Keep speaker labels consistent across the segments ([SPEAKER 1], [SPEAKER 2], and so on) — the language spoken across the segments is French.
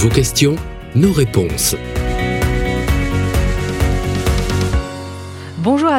[SPEAKER 1] Vos questions, nos réponses.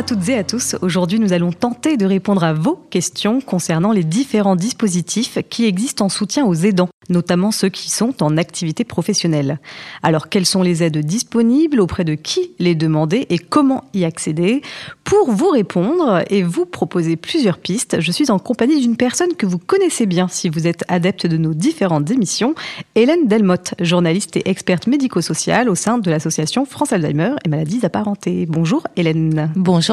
[SPEAKER 2] À toutes et à tous. Aujourd'hui, nous allons tenter de répondre à vos questions concernant les différents dispositifs qui existent en soutien aux aidants, notamment ceux qui sont en activité professionnelle. Alors, quelles sont les aides disponibles, auprès de qui les demander et comment y accéder? Pour vous répondre et vous proposer plusieurs pistes, je suis en compagnie d'une personne que vous connaissez bien si vous êtes adepte de nos différentes émissions, Hélène Delmotte, journaliste et experte médico-sociale au sein de l'association France Alzheimer et maladies apparentées. Bonjour Hélène.
[SPEAKER 3] Bonjour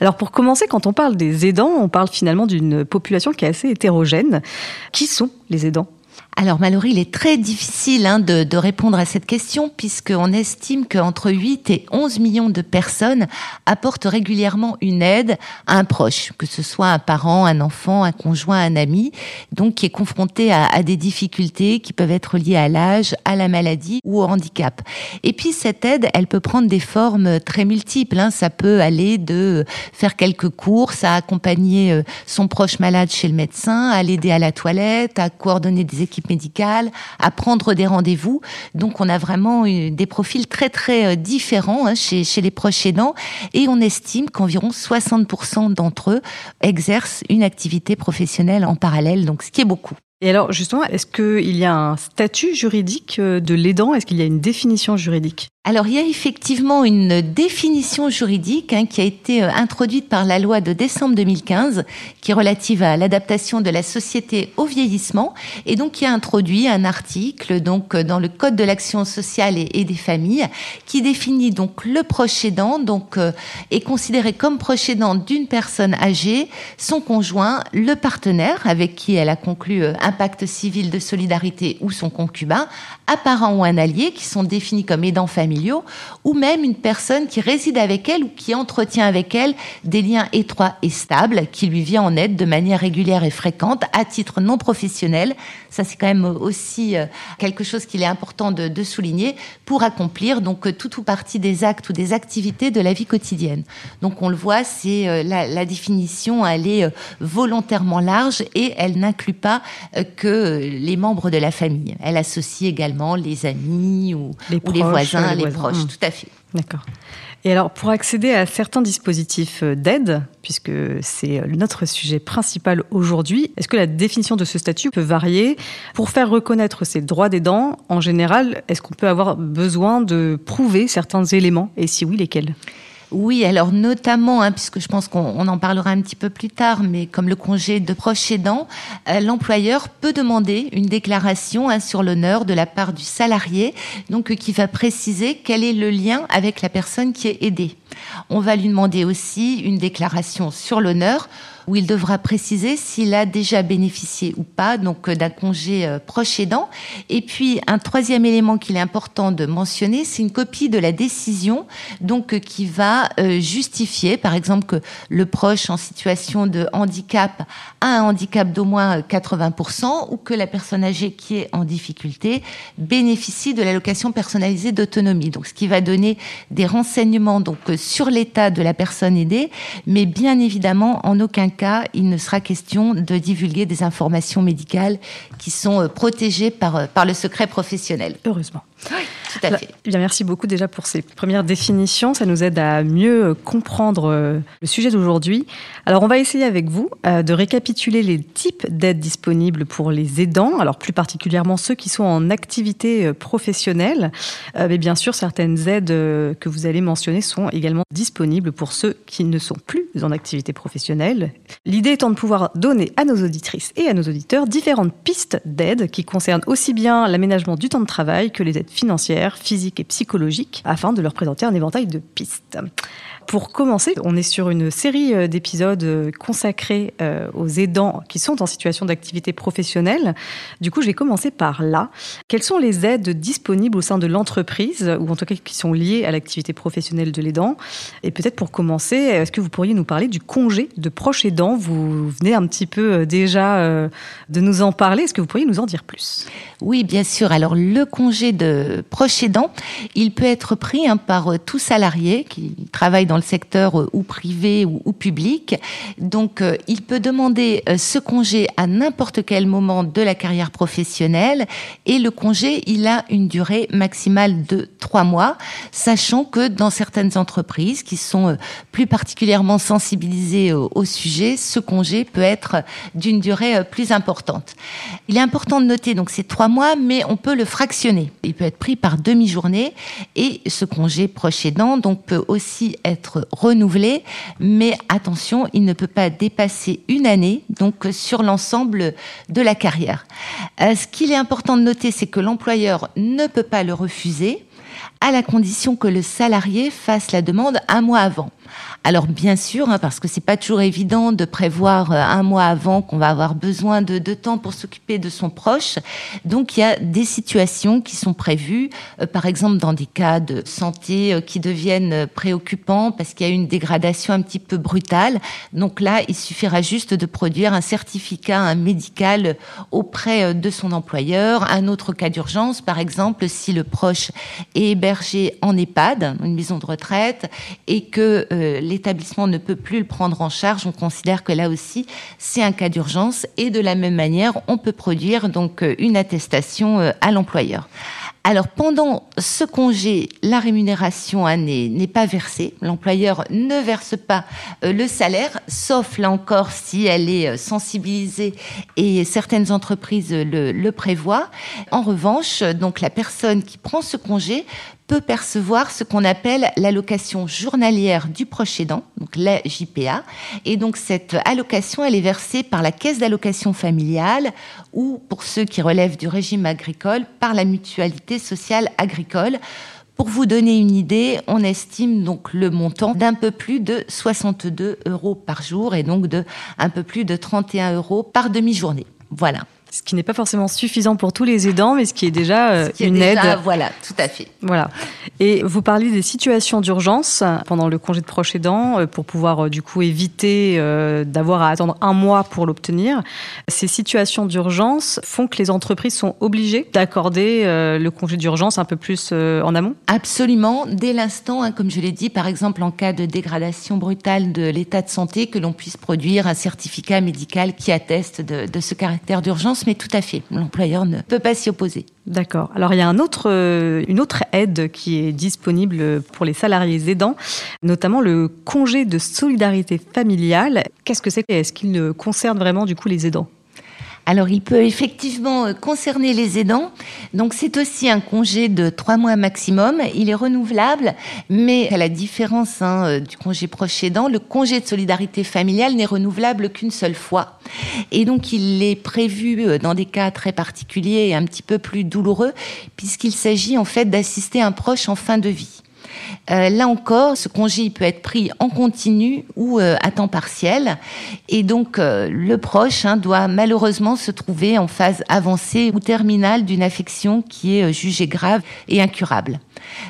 [SPEAKER 2] Alors pour commencer, quand on parle des aidants, on parle finalement d'une population qui est assez hétérogène. Qui sont les aidants?
[SPEAKER 3] Alors Mallory, il est très difficile hein, de, de, répondre à cette question puisqu'on estime qu'entre 8 et 11 millions de personnes apportent régulièrement une aide à un proche, que ce soit un parent, un enfant, un conjoint, un ami, donc qui est confronté à, à des difficultés qui peuvent être liées à l'âge, à la maladie ou au handicap. Et puis cette aide, elle peut prendre des formes très multiples. Hein. Ça peut aller de faire quelques courses, à accompagner euh, son proche malade chez le médecin, à l'aider à la toilette, à coordonner des équipes médicale, à prendre des rendez-vous. Donc on a vraiment des profils très très euh, différents hein, chez, chez les proches aidants et on estime qu'environ 60% d'entre eux exercent une activité professionnelle en parallèle, donc ce qui est beaucoup.
[SPEAKER 2] Et alors justement, est-ce qu'il y a un statut juridique euh, de l'aidant? Est-ce qu'il y a une définition juridique?
[SPEAKER 3] Alors il y a effectivement une définition juridique hein, qui a été euh, introduite par la loi de décembre 2015 qui est relative à l'adaptation de la société au vieillissement et donc qui a introduit un article donc euh, dans le code de l'action sociale et, des familles qui définit donc le proche aidant donc euh, est considéré comme proche aidant d'une personne âgée, son conjoint, le partenaire avec qui elle a conclu un pacte civil de solidarité ou son concubin, un parent ou un allié qui sont définis comme aidants familiaux ou même une personne qui réside avec elle ou qui entretient avec elle des liens étroits et stables, qui lui vient en aide de manière régulière et fréquente à titre non professionnel. Ça, c'est quand même aussi euh, quelque chose qu'il est important de, souligner pour accomplir donc euh, tout ou partie des actes ou des activités de la vie quotidienne. Donc, on le voit, c'est euh, la, la, définition, elle est volontairement large et elle n'inclut pas que les membres de la famille. Elle associe également les amis ou
[SPEAKER 2] les,
[SPEAKER 3] ou les voisins, les proches, mmh. tout à fait.
[SPEAKER 2] D'accord. Et alors, pour accéder à certains dispositifs euh, d'aide, puisque c'est euh, notre sujet principal aujourd'hui, est-ce que la définition de ce statut peut varier? Pour faire reconnaître ces droits des dents, en général, est-ce qu'on peut avoir besoin de prouver certains éléments? Et si oui, lesquels?
[SPEAKER 3] Oui, alors notamment, hein, puisque je pense qu'on en parlera un petit peu plus tard, mais comme le congé de proche aidant, euh, l'employeur peut demander une déclaration hein, sur l'honneur de la part du salarié, donc euh, qui va préciser quel est le lien avec la personne qui est aidée. On va lui demander aussi une déclaration sur l'honneur où il devra préciser s'il a déjà bénéficié ou pas donc euh, d'un congé euh, proche aidant. Et puis un troisième élément qu'il est important de mentionner, c'est une copie de la décision donc euh, qui va justifier, par exemple, que le proche en situation de handicap a un handicap d'au moins 80% ou que la personne âgée qui est en difficulté bénéficie de l'allocation personnalisée d'autonomie. Donc ce qui va donner des renseignements donc sur l'état de la personne aidée, mais bien évidemment en aucun cas, il ne sera question de divulguer des informations médicales qui sont euh, protégées par, euh, par le secret professionnel.
[SPEAKER 2] Heureusement.
[SPEAKER 3] Oui, tout à fait.
[SPEAKER 2] Bien, merci beaucoup déjà pour ces premières définitions. Ça nous aide à mieux euh, comprendre le sujet d'aujourd'hui. Alors, on va essayer avec vous de récapituler les types d'aides disponibles pour les aidants, alors plus particulièrement ceux qui sont en activité professionnelle. Mais bien sûr, certaines aides que vous allez mentionner sont également disponibles pour ceux qui ne sont plus en activité professionnelle L'idée étant de pouvoir donner à nos auditrices et à nos auditeurs différentes pistes d'aide qui concernent aussi bien l'aménagement du temps de travail que les aides financières, physiques et psychologiques, afin de leur présenter un éventail de pistes. Pour commencer, on est sur une série euh, d'épisodes euh, consacrés euh, aux aidants qui sont en situation d'activité professionnelle. Du coup, je vais commencer par là. Quelles sont les aides disponibles au sein de l'entreprise, ou en tout cas qui sont liées à l'activité professionnelle de l'aidant? Et peut-être pour commencer, est-ce que vous pourriez nous parler du congé de proche aidant? Vous venez un petit peu déjà de nous en parler. Est-ce que vous pourriez nous en dire plus?
[SPEAKER 3] Oui, bien sûr. Alors, le congé de proche aidant, il peut être pris hein, par tout salarié qui travaille dans dans le secteur ou privé ou, public. Donc, il peut demander ce congé à n'importe quel moment de la carrière professionnelle et le congé, il a une durée maximale de trois mois, sachant que dans certaines entreprises qui sont plus particulièrement sensibilisées au, au sujet, ce congé peut être d'une durée plus importante. Il est important de noter donc ces trois mois, mais on peut le fractionner. Il peut être pris par demi-journée et ce congé proche aidant donc peut aussi être renouvelé, mais attention, il ne peut pas dépasser une année donc sur l'ensemble de la carrière. Euh, ce qu'il est important de noter, c'est que l'employeur ne peut pas le refuser à la condition que le salarié fasse la demande un mois avant. Alors bien sûr, hein, parce que c'est pas toujours évident de prévoir euh, un mois avant qu'on va avoir besoin de, temps pour s'occuper de son proche. Donc il y a des situations qui sont prévues, euh, par exemple dans des cas de santé euh, qui deviennent préoccupants parce qu'il y a une dégradation un petit peu brutale. Donc là, il suffira juste de produire un certificat un médical auprès de son employeur. Un autre cas d'urgence, par exemple, si le proche est hébergé en EHPAD, une maison de retraite, et que l'établissement ne peut plus le prendre en charge, on considère que là aussi, c'est un cas d'urgence. Et de la même manière, on peut produire donc euh, une attestation euh, à l'employeur. Alors pendant ce congé, la rémunération n'est pas versée. L'employeur ne verse pas euh, le salaire, sauf là encore si elle est sensibilisée et certaines entreprises le, le prévoient. En revanche, donc la personne qui prend ce congé peut percevoir ce qu'on appelle l'allocation journalière du proche aidant, donc la JPA. Et donc cette allocation, elle est versée par la caisse d'allocation familiale ou, pour ceux qui relèvent du régime agricole, par la mutualité sociale agricole. Pour vous donner une idée, on estime donc le montant d'un peu plus de 62 euros par jour et donc de un peu plus de 31 euros par demi-journée. Voilà
[SPEAKER 2] ce qui n'est pas forcément suffisant pour tous les aidants, mais ce qui est déjà euh, une aide.
[SPEAKER 3] Voilà, tout à fait.
[SPEAKER 2] Voilà. Et vous parliez des situations d'urgence pendant le congé de proche aidant euh, pour pouvoir euh, du coup éviter d'avoir à attendre un mois pour l'obtenir. Ces situations d'urgence font que les entreprises sont obligées d'accorder le congé d'urgence un peu plus en amont?
[SPEAKER 3] Absolument, dès l'instant, hein, comme je l'ai dit, par exemple en cas de dégradation brutale de l'état de santé, que l'on puisse produire un certificat médical qui atteste de, de ce caractère d'urgence mais tout à fait. L'employeur ne peut pas s'y opposer.
[SPEAKER 2] D'accord. Alors il y a euh, une autre aide qui est disponible pour les salariés aidants, notamment le congé de solidarité familiale. Qu'est-ce que c'est Est-ce qu'il concerne vraiment du coup les aidants?
[SPEAKER 3] Alors, il peut effectivement euh, concerner les aidants. Donc, c'est aussi un congé de trois mois maximum. Il est renouvelable, mais à la différence hein, euh, du congé proche aidant, le congé de solidarité familiale n'est renouvelable qu'une seule fois. Et donc, il est prévu euh, dans des cas très particuliers et un petit peu plus douloureux, puisqu'il s'agit en fait d'assister un proche en fin de vie. Euh, là encore, ce congé peut être pris en continu ou euh, à temps partiel. Et donc, euh, le proche hein, doit malheureusement se trouver en phase avancée ou terminale d'une affection qui est jugée grave et incurable.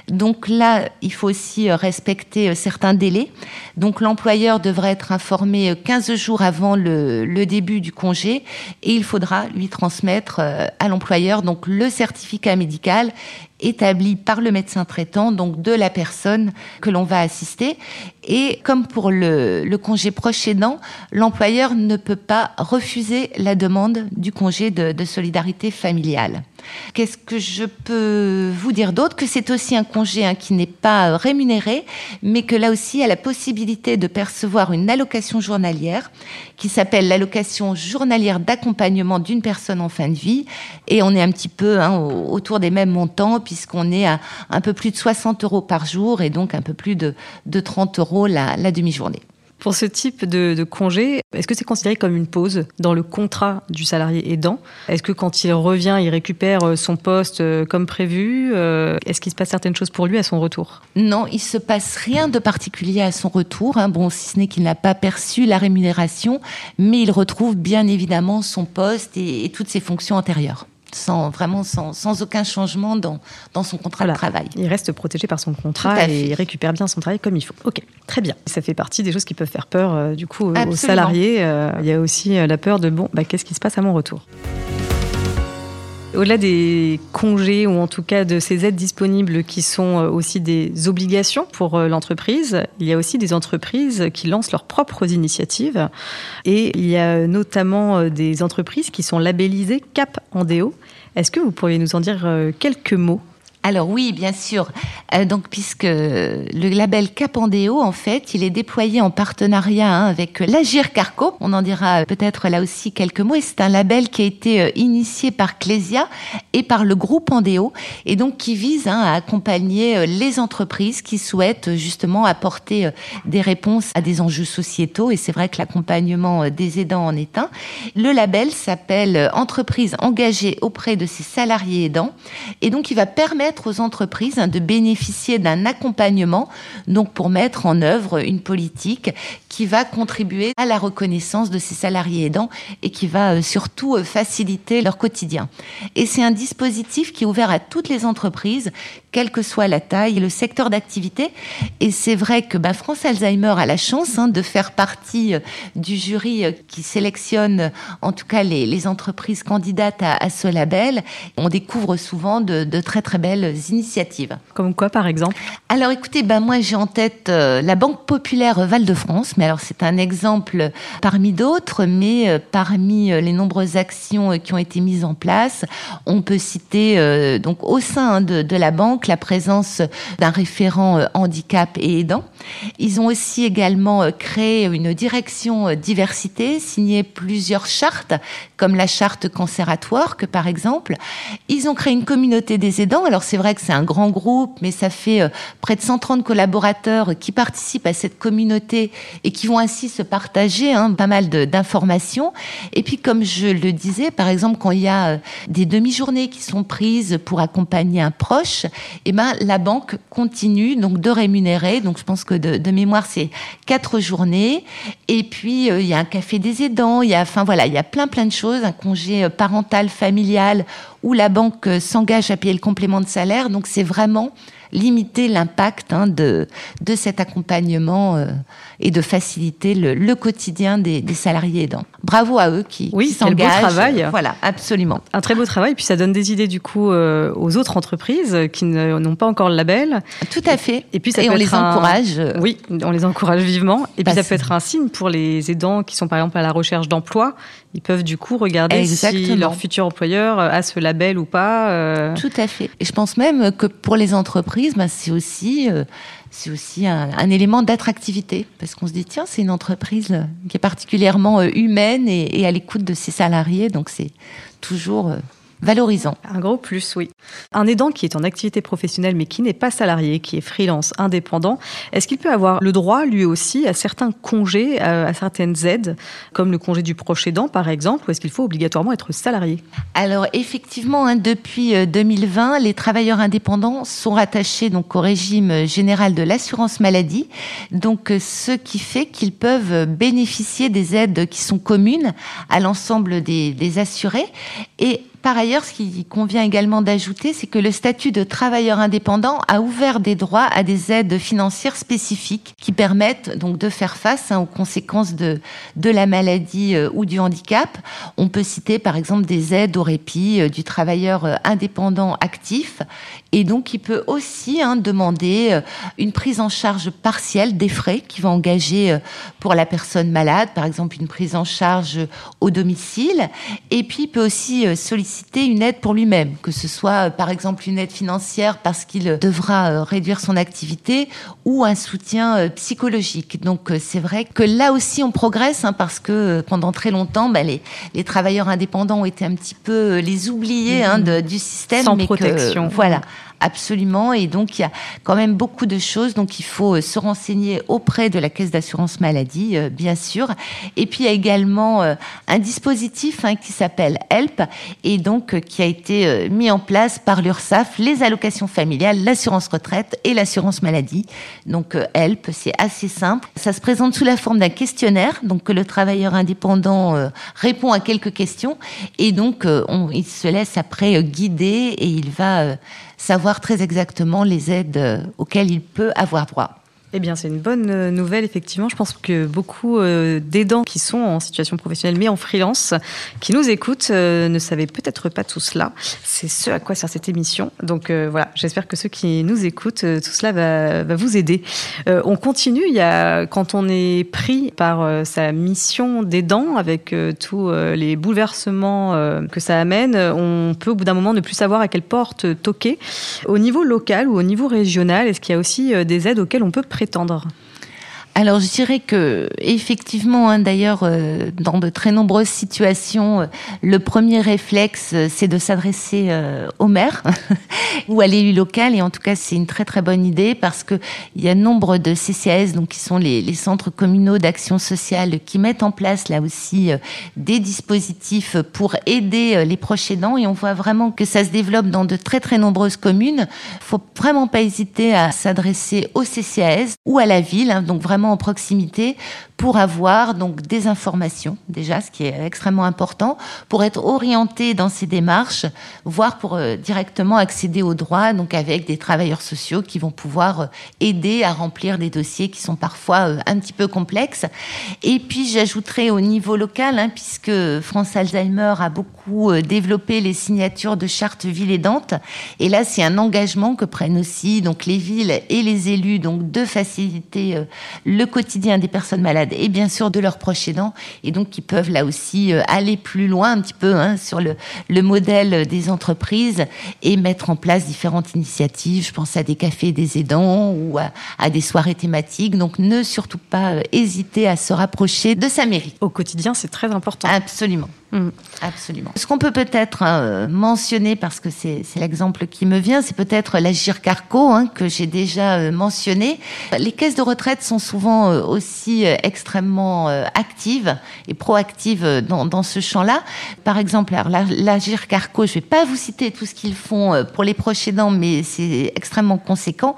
[SPEAKER 3] Donc là, il faut aussi respecter certains délais. Donc l'employeur devrait être informé 15 jours avant le, le, début du congé et il faudra lui transmettre à l'employeur donc le certificat médical établi par le médecin traitant, donc de la personne que l'on va assister. Et comme pour le, le congé proche l'employeur ne peut pas refuser la demande du congé de, de solidarité familiale. Qu'est-ce que je peux vous dire d'autre Que c'est aussi un congé hein, qui n'est pas rémunéré, mais que là aussi, il y a la possibilité de percevoir une allocation journalière qui s'appelle l'allocation journalière d'accompagnement d'une personne en fin de vie. Et on est un petit peu hein, autour des mêmes montants, puisqu'on est à un peu plus de 60 euros par jour et donc un peu plus de, de 30 euros la, la demi-journée.
[SPEAKER 2] Pour ce type de, congé, est-ce que c'est considéré comme une pause dans le contrat du salarié aidant? Est-ce que quand il revient, il récupère euh, son poste euh, comme prévu euh, Est-ce qu'il se passe certaines choses pour lui à son retour?
[SPEAKER 3] Non, il se passe rien de particulier à son retour. Hein. Bon, si ce n'est qu'il n'a pas perçu la rémunération, mais il retrouve bien évidemment son poste et toutes ses fonctions antérieures sans vraiment sans, sans, aucun changement dans, dans son contrat de travail.
[SPEAKER 2] Il reste protégé par son contrat et il récupère bien son travail comme il faut. Ok, très bien. Ça fait partie des choses qui peuvent faire peur euh, du coup aux salariés. Euh, il y a aussi euh, la peur de bon, bah, qu'est-ce qui se passe à mon retour? Au-delà des congés ou en tout cas de ces aides disponibles qui sont euh, aussi des obligations pour euh, l'entreprise, il y a aussi des entreprises qui lancent leurs propres initiatives et il y a notamment euh, des entreprises qui sont labellisées Cap Andéo. Est-ce que vous pourriez nous en dire quelques mots?
[SPEAKER 3] Alors oui, bien sûr. Euh, donc puisque le label Capandéo, en fait, il est déployé en partenariat hein, avec l'Agir Carco. On en dira peut-être là aussi quelques mots. Et c'est un label qui a été euh, initié par Clésia et par le groupe Andéo, et donc qui vise hein, à accompagner euh, les entreprises qui souhaitent justement apporter des réponses à des enjeux sociétaux. Et c'est vrai que l'accompagnement des aidants en est un. Le label s'appelle Entreprise engagée auprès de ses salariés aidants, et donc il va permettre aux entreprises de bénéficier d'un accompagnement donc pour mettre en œuvre une politique qui va contribuer à la reconnaissance de ces salariés aidants et qui va euh, surtout euh, faciliter leur quotidien. Et c'est un dispositif qui est ouvert à toutes les entreprises, quelle que soit la taille le secteur d'activité. Et c'est vrai que bah, France Alzheimer a la chance hein, de faire partie euh, du jury qui sélectionne en tout cas les, les entreprises candidates à, à, ce label. On découvre souvent de, de très très belles initiatives.
[SPEAKER 2] Comme quoi, par exemple?
[SPEAKER 3] Alors, écoutez, ben moi j'ai en tête euh, la Banque Populaire Val-de-France, mais alors c'est un exemple parmi d'autres, mais euh, parmi euh, les nombreuses actions qui ont été mises en place, on peut citer donc au sein de, de, la banque la présence d'un référent handicap et aidant. Ils ont aussi également créé une direction diversité, signé plusieurs chartes, comme la charte cancératoire, que par exemple. Ils ont créé une communauté des aidants. Alors c'est vrai que c'est un grand groupe, mais ça fait euh, près de 130 collaborateurs qui participent à cette communauté et qui vont ainsi se partager hein, pas mal d'informations. Et puis, comme je le disais, par exemple, quand il y a euh, des demi-journées qui sont prises pour accompagner un proche, eh ben la banque continue donc de rémunérer. Donc, je pense que de, mémoire, c'est quatre journées. Et puis, euh, il y a un café des aidants. Il y a, enfin voilà, il y a plein plein de choses, un congé parental, familial où la banque s'engage à payer le complément de salaire. Donc c'est vraiment limiter l'impact hein, de, de cet accompagnement euh, et de faciliter le, le quotidien des, des, salariés aidants. Bravo à eux qui,
[SPEAKER 2] oui,
[SPEAKER 3] qui s'engagent.
[SPEAKER 2] Beau travail.
[SPEAKER 3] Voilà, absolument.
[SPEAKER 2] Un très beau travail, puis ça donne des idées du coup euh, aux autres entreprises qui n'ont pas encore le label.
[SPEAKER 3] Tout à fait.
[SPEAKER 2] Et puis ça
[SPEAKER 3] et
[SPEAKER 2] peut
[SPEAKER 3] on
[SPEAKER 2] être
[SPEAKER 3] les
[SPEAKER 2] un...
[SPEAKER 3] encourage.
[SPEAKER 2] Oui, on les encourage vivement. Et puis ça peut être un signe pour les aidants qui sont par exemple à la recherche d'emploi. Ils peuvent du coup regarder
[SPEAKER 3] Exactement.
[SPEAKER 2] si leur futur employeur a ce label ou pas. Euh...
[SPEAKER 3] Tout à fait. Et je pense même que pour les entreprises, ben, c'est aussi euh, c'est aussi un, élément d'attractivité parce qu'on se dit tiens c'est une entreprise qui est particulièrement euh, humaine et, et à l'écoute de ses salariés donc c'est toujours euh, valorisant.
[SPEAKER 2] Un gros plus, oui. Un aidant qui est en activité professionnelle mais qui n'est pas salarié, qui est freelance, indépendant, est-ce qu'il peut avoir le droit lui aussi à certains congés, à certaines aides, comme le congé du proche aidant par exemple, ou est-ce qu'il faut obligatoirement être salarié?
[SPEAKER 3] Alors effectivement, hein, depuis 2020, les travailleurs indépendants sont rattachés donc au régime général de l'assurance maladie, donc ce qui fait qu'ils peuvent bénéficier des aides qui sont communes à l'ensemble des, des assurés et par ailleurs, ce qui convient également d'ajouter, c'est que le statut de travailleur indépendant a ouvert des droits à des aides financières spécifiques qui permettent donc de faire face hein, aux conséquences de, de la maladie euh, ou du handicap. On peut citer par exemple des aides au répit euh, du travailleur euh, indépendant actif et donc il peut aussi hein, demander une prise en charge partielle des frais qui va engager pour la personne malade, par exemple une prise en charge au domicile, et puis il peut aussi euh, solliciter une aide pour lui-même, que ce soit par exemple une aide financière parce qu'il devra réduire son activité ou un soutien psychologique. Donc c'est vrai que là aussi on progresse hein, parce que pendant très longtemps, bah, les, les, travailleurs indépendants ont été un petit peu les oubliés hein, de, du système.
[SPEAKER 2] Sans
[SPEAKER 3] mais
[SPEAKER 2] protection.
[SPEAKER 3] Que, voilà absolument. Et donc, il y a quand même beaucoup de choses. Donc, il faut se renseigner auprès de la caisse d'assurance maladie, euh, bien sûr. Et puis, il y a également euh, un dispositif hein, qui s'appelle HELP et donc euh, qui a été mis en place par l'URSSAF, les allocations familiales, l'assurance retraite et l'assurance maladie. Donc, HELP, c'est assez simple. Ça se présente sous la forme d'un questionnaire, donc que le travailleur indépendant répond à quelques questions et donc on, il se laisse après guider et il va savoir très exactement les aides auxquelles il peut avoir droit.
[SPEAKER 2] Eh bien, c'est une bonne euh, nouvelle, effectivement. Je pense que beaucoup euh, d'aidants qui sont en situation professionnelle, mais en freelance, qui nous écoutent, euh, ne savaient peut-être pas tout cela. C'est ce à quoi sert cette émission. Donc voilà, j'espère que ceux qui nous écoutent, tout cela va, vous aider. on continue. Il y a, quand on est pris par sa mission d'aidant, avec tous les bouleversements que ça amène, on peut au bout d'un moment ne plus savoir à quelle porte toquer. Au niveau local ou au niveau régional, est-ce qu'il y a aussi des aides auxquelles on peut prétendre
[SPEAKER 3] alors je dirais que effectivement, hein, d'ailleurs, euh, dans de très nombreuses situations, euh, le premier réflexe, euh, c'est de s'adresser au maire ou à l'élu local. Et en tout cas, c'est une très très bonne idée parce que il y a nombre de CCAS, donc qui sont les, centres communaux d'action sociale, qui mettent en place là aussi des dispositifs pour aider les proches aidants. Et on voit vraiment que ça se développe dans de très très nombreuses communes. Faut vraiment pas hésiter à s'adresser au CCAS ou à la ville. Hein, donc vraiment en proximité pour avoir donc des informations déjà, ce qui est extrêmement important, pour être orienté dans ces démarches, voire pour euh, directement accéder aux droits, donc avec des travailleurs sociaux qui vont pouvoir euh, aider à remplir des dossiers qui sont parfois euh, un petit peu complexes. Et puis j'ajouterai au niveau local, hein, puisque France Alzheimer a beaucoup développé les signatures de chartes villes aidantes, et là c'est un engagement que prennent aussi donc les villes et les élus donc de faciliter le quotidien des personnes malades et bien sûr de leurs proches aidants, et donc qui peuvent là aussi euh, aller plus loin un petit peu hein, sur le, le modèle des entreprises et mettre en place différentes initiatives. Je pense à des cafés des aidants ou à, à des soirées thématiques. Donc ne surtout pas euh, hésiter à se rapprocher de sa mairie.
[SPEAKER 2] Au quotidien, c'est très important.
[SPEAKER 3] Absolument. Mm. Absolument. Ce qu'on peut peut-être euh, mentionner, parce que c'est l'exemple qui me vient, c'est peut-être l'Agir Carco, hein, que j'ai déjà euh, mentionné. Les caisses de retraite sont souvent euh, aussi extrêmement actives et proactives dans, dans ce champ-là. Par exemple, l'Agir Carco, je vais pas vous citer tout ce qu'ils font pour les proches aidants, mais c'est extrêmement conséquent.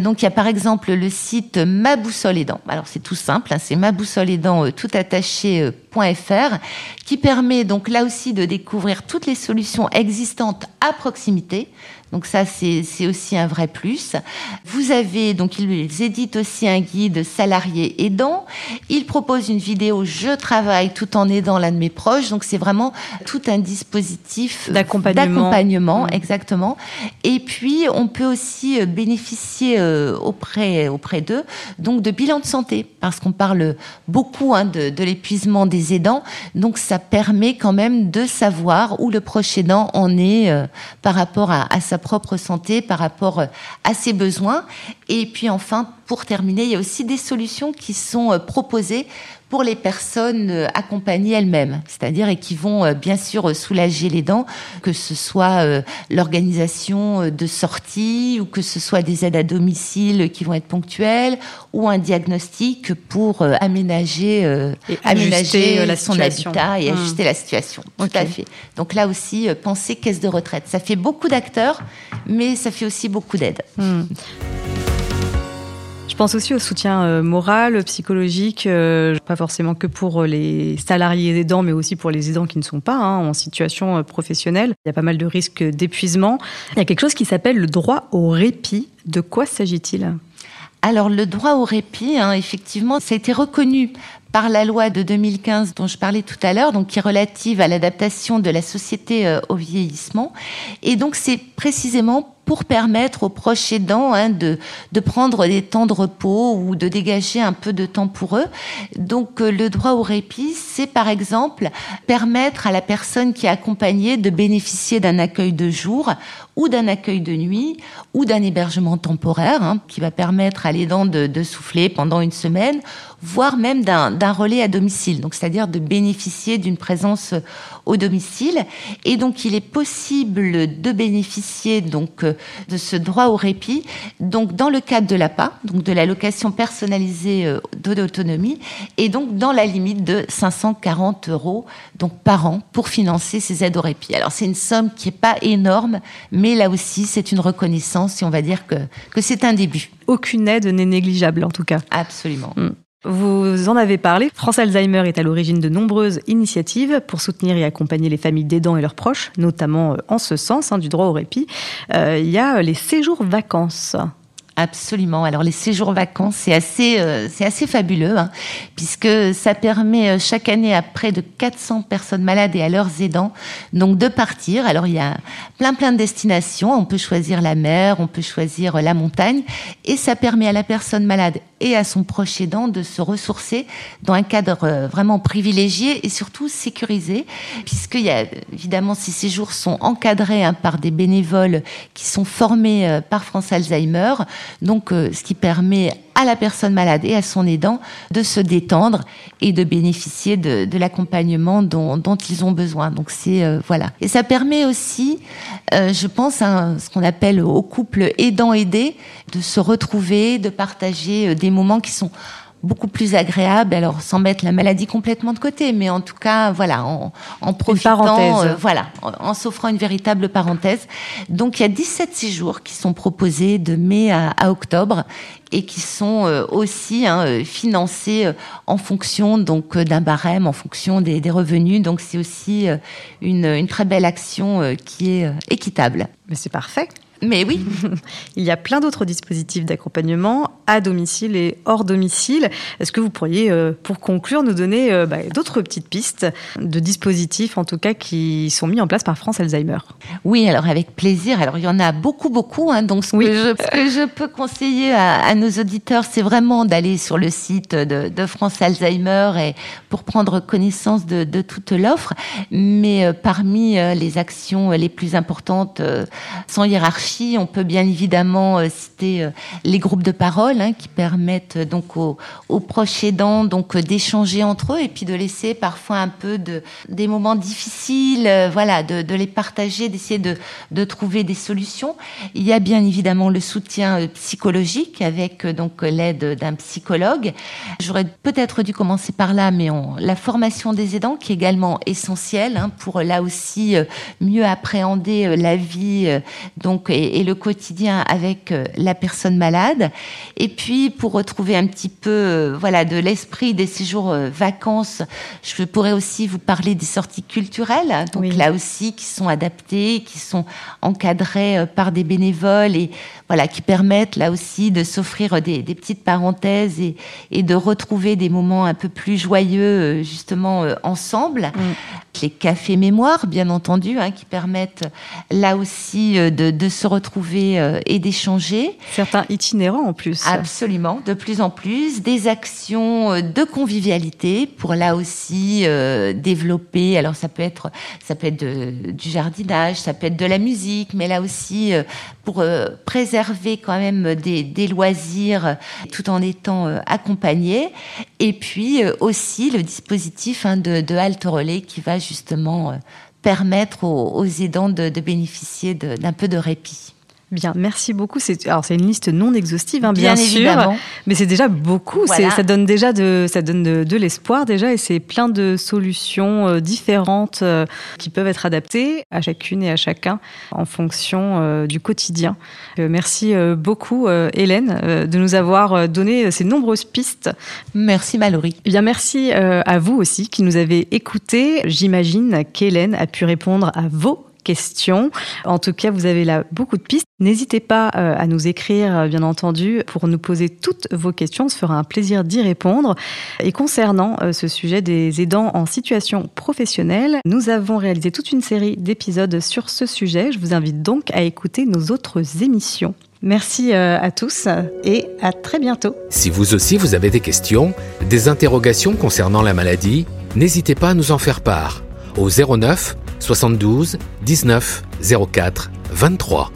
[SPEAKER 3] donc, il y a par exemple le site Ma Boussole Aidant. Alors, c'est tout simple, hein, c'est Ma Boussole Aidant, tout attaché.fr, qui permet donc là aussi de découvrir toutes les solutions existantes à proximité. Donc ça, c'est aussi un vrai plus. Vous avez, donc ils éditent aussi un guide salarié aidant. Ils proposent une vidéo Je travaille tout en aidant l'un de mes proches. Donc c'est vraiment tout un dispositif d'accompagnement, mmh. exactement. Et puis, on peut aussi euh, bénéficier euh, auprès, auprès d'eux donc de bilan de santé parce qu'on parle beaucoup hein, de, de l'épuisement des aidants. Donc ça permet quand même de savoir où le proche aidant en est euh, par rapport à, à sa propre santé, par rapport euh, à ses besoins. Et puis enfin, pour terminer, il y a aussi des solutions qui sont euh, proposées pour les personnes euh, accompagnées elles-mêmes, c'est-à-dire et qui vont euh, bien sûr soulager les dents, que ce soit l'organisation de sortie ou que ce soit des aides à domicile qui vont être ponctuelles ou un diagnostic pour aménager, aménager la son habitat et mmh. ajuster la situation. Tout à fait. Donc là aussi, penser caisse de retraite. Ça fait beaucoup d'acteurs, mais ça fait aussi beaucoup d'aides. Mmh.
[SPEAKER 2] Je pense aussi au soutien euh, moral, psychologique, euh, pas forcément que pour les salariés aidants, mais aussi pour les aidants qui ne sont pas hein, en situation euh, professionnelle. Il y a pas mal de risques d'épuisement. Il y a quelque chose qui s'appelle le droit au répit. De quoi s'agit-il?
[SPEAKER 3] Alors le droit au répit, hein, effectivement, ça a été reconnu par la loi de 2015 dont je parlais tout à l'heure, donc qui est relative à l'adaptation de la société au vieillissement. Et donc c'est précisément pour permettre aux proches aidants hein, de, de prendre des temps de repos ou de dégager un peu de temps pour eux. Donc euh, le droit au répit, c'est par exemple permettre à la personne qui est accompagnée de bénéficier d'un accueil de jour ou d'un accueil de nuit ou d'un hébergement temporaire hein, qui va permettre à l'aidant de, de souffler pendant une semaine, voire même d'un relais à domicile. Donc c'est-à-dire de bénéficier d'une présence au domicile. Et donc il est possible de bénéficier donc de ce droit au répit, donc dans le cadre de l'APA, donc de l'allocation personnalisée euh, d'autonomie, et donc dans la limite de 540 euros donc par an pour financer ces aides au répit. Alors c'est une somme qui est pas énorme, mais là aussi c'est une reconnaissance et on va dire que, que c'est un début.
[SPEAKER 2] Aucune aide n'est négligeable en tout cas.
[SPEAKER 3] Absolument. Mm.
[SPEAKER 2] Vous en avez parlé. France Alzheimer est à l'origine de nombreuses initiatives pour soutenir et accompagner les familles d'aidants et leurs proches, notamment euh, en ce sens hein, du droit au répit. Euh, il y a les séjours vacances.
[SPEAKER 3] Absolument. Alors les séjours vacances, c'est assez, euh, assez fabuleux, hein, puisque ça permet euh, chaque année à près de 400 personnes malades et à leurs aidants donc de partir. Alors il y a plein plein de destinations. On peut choisir la mer, on peut choisir la montagne, et ça permet à la personne malade et à son proche aidant de se ressourcer dans un cadre euh, vraiment privilégié et surtout sécurisé, puisqu'il y a évidemment ces séjours sont encadrés hein, par des bénévoles qui sont formés par France Alzheimer. Donc, euh, ce qui permet à la personne malade et à son aidant de se détendre et de bénéficier de, l'accompagnement dont, ils ont besoin. Donc c'est euh, voilà. Et ça permet aussi, euh, je pense, à ce qu'on appelle au couple aidant-aidé de se retrouver, de partager des moments qui sont beaucoup plus agréable. Alors sans mettre la maladie complètement de côté, mais en tout cas, voilà, en, en profitant, euh, voilà, en, s'offrant une véritable parenthèse. Donc il y a 17 séjours qui sont proposés de mai à, octobre et qui sont euh, aussi hein, euh, financés en fonction donc d'un barème, en fonction des, revenus. Donc c'est aussi une, très belle action qui est équitable.
[SPEAKER 2] Mais c'est parfait.
[SPEAKER 3] Mais oui.
[SPEAKER 2] Il y a plein d'autres dispositifs d'accompagnement à domicile et hors domicile. Est-ce que vous pourriez, euh, pour conclure, nous donner euh, bah, d'autres petites pistes de dispositifs, en tout cas, qui sont mis en place par France Alzheimer?
[SPEAKER 3] Oui, alors avec plaisir. Alors il y en a beaucoup, beaucoup. Hein. donc ce, que je, peux conseiller à, nos auditeurs, c'est vraiment d'aller sur le site de, France Alzheimer et pour prendre connaissance de, toute l'offre. Mais euh, parmi les actions les plus importantes, sans hiérarchie, on peut bien évidemment euh, citer euh, les groupes de parole hein, qui permettent euh, donc aux, proches aidants donc d'échanger entre eux et puis de laisser parfois un peu de des moments difficiles, voilà, de, les partager, d'essayer de, de trouver des solutions. Il y a bien évidemment le soutien psychologique avec donc l'aide d'un psychologue. J'aurais peut-être dû commencer par là, mais la formation des aidants qui est également essentielle hein, pour là aussi mieux appréhender la vie donc et, le quotidien avec euh, la personne malade. Et puis, pour retrouver un petit peu, euh, voilà, de l'esprit des séjours euh, vacances, je pourrais aussi vous parler des sorties culturelles. Donc là aussi, qui sont adaptées, qui sont encadrées par des bénévoles et voilà, qui permettent là aussi de s'offrir des, petites parenthèses et, et, de retrouver des moments un peu plus joyeux justement ensemble. Mm. Les cafés mémoire, bien entendu, hein, qui permettent là aussi de, de se retrouver euh, et d'échanger.
[SPEAKER 2] Certains itinérants en plus.
[SPEAKER 3] Absolument, de plus en plus. Des actions euh, de convivialité pour là aussi euh, développer. Alors ça peut être, ça peut être du jardinage, ça peut être de la musique, mais là aussi pour préserver quand même des, loisirs tout en étant accompagné. Et puis aussi le dispositif hein, de, halte relais qui va justement permettre aux, aidants de bénéficier d'un peu de répit.
[SPEAKER 2] Bien, merci beaucoup. C'est alors c'est une liste non exhaustive, hein, bien, sûr, mais c'est déjà beaucoup. Ça donne déjà de ça donne de, l'espoir déjà, et c'est plein de solutions euh, différentes euh, qui peuvent être adaptées à chacune et à chacun en fonction euh, du quotidien. merci beaucoup, Hélène, de nous avoir donné ces nombreuses pistes.
[SPEAKER 3] Merci, Mallory.
[SPEAKER 2] Eh bien, merci à vous aussi qui nous avez écoutés. J'imagine qu'Hélène a pu répondre à vos questions. En tout cas, vous avez là beaucoup de pistes. N'hésitez pas euh, à nous écrire, euh, bien entendu, pour nous poser toutes vos questions. On se fera un plaisir d'y répondre. Et concernant euh, ce sujet des aidants en situation professionnelle, nous avons réalisé toute une série d'épisodes sur ce sujet. Je vous invite donc à écouter nos autres émissions. Merci à tous et à très bientôt.
[SPEAKER 1] Si vous aussi vous avez des questions, des interrogations concernant la maladie, n'hésitez pas à nous en faire part au 09 72 19 04 23.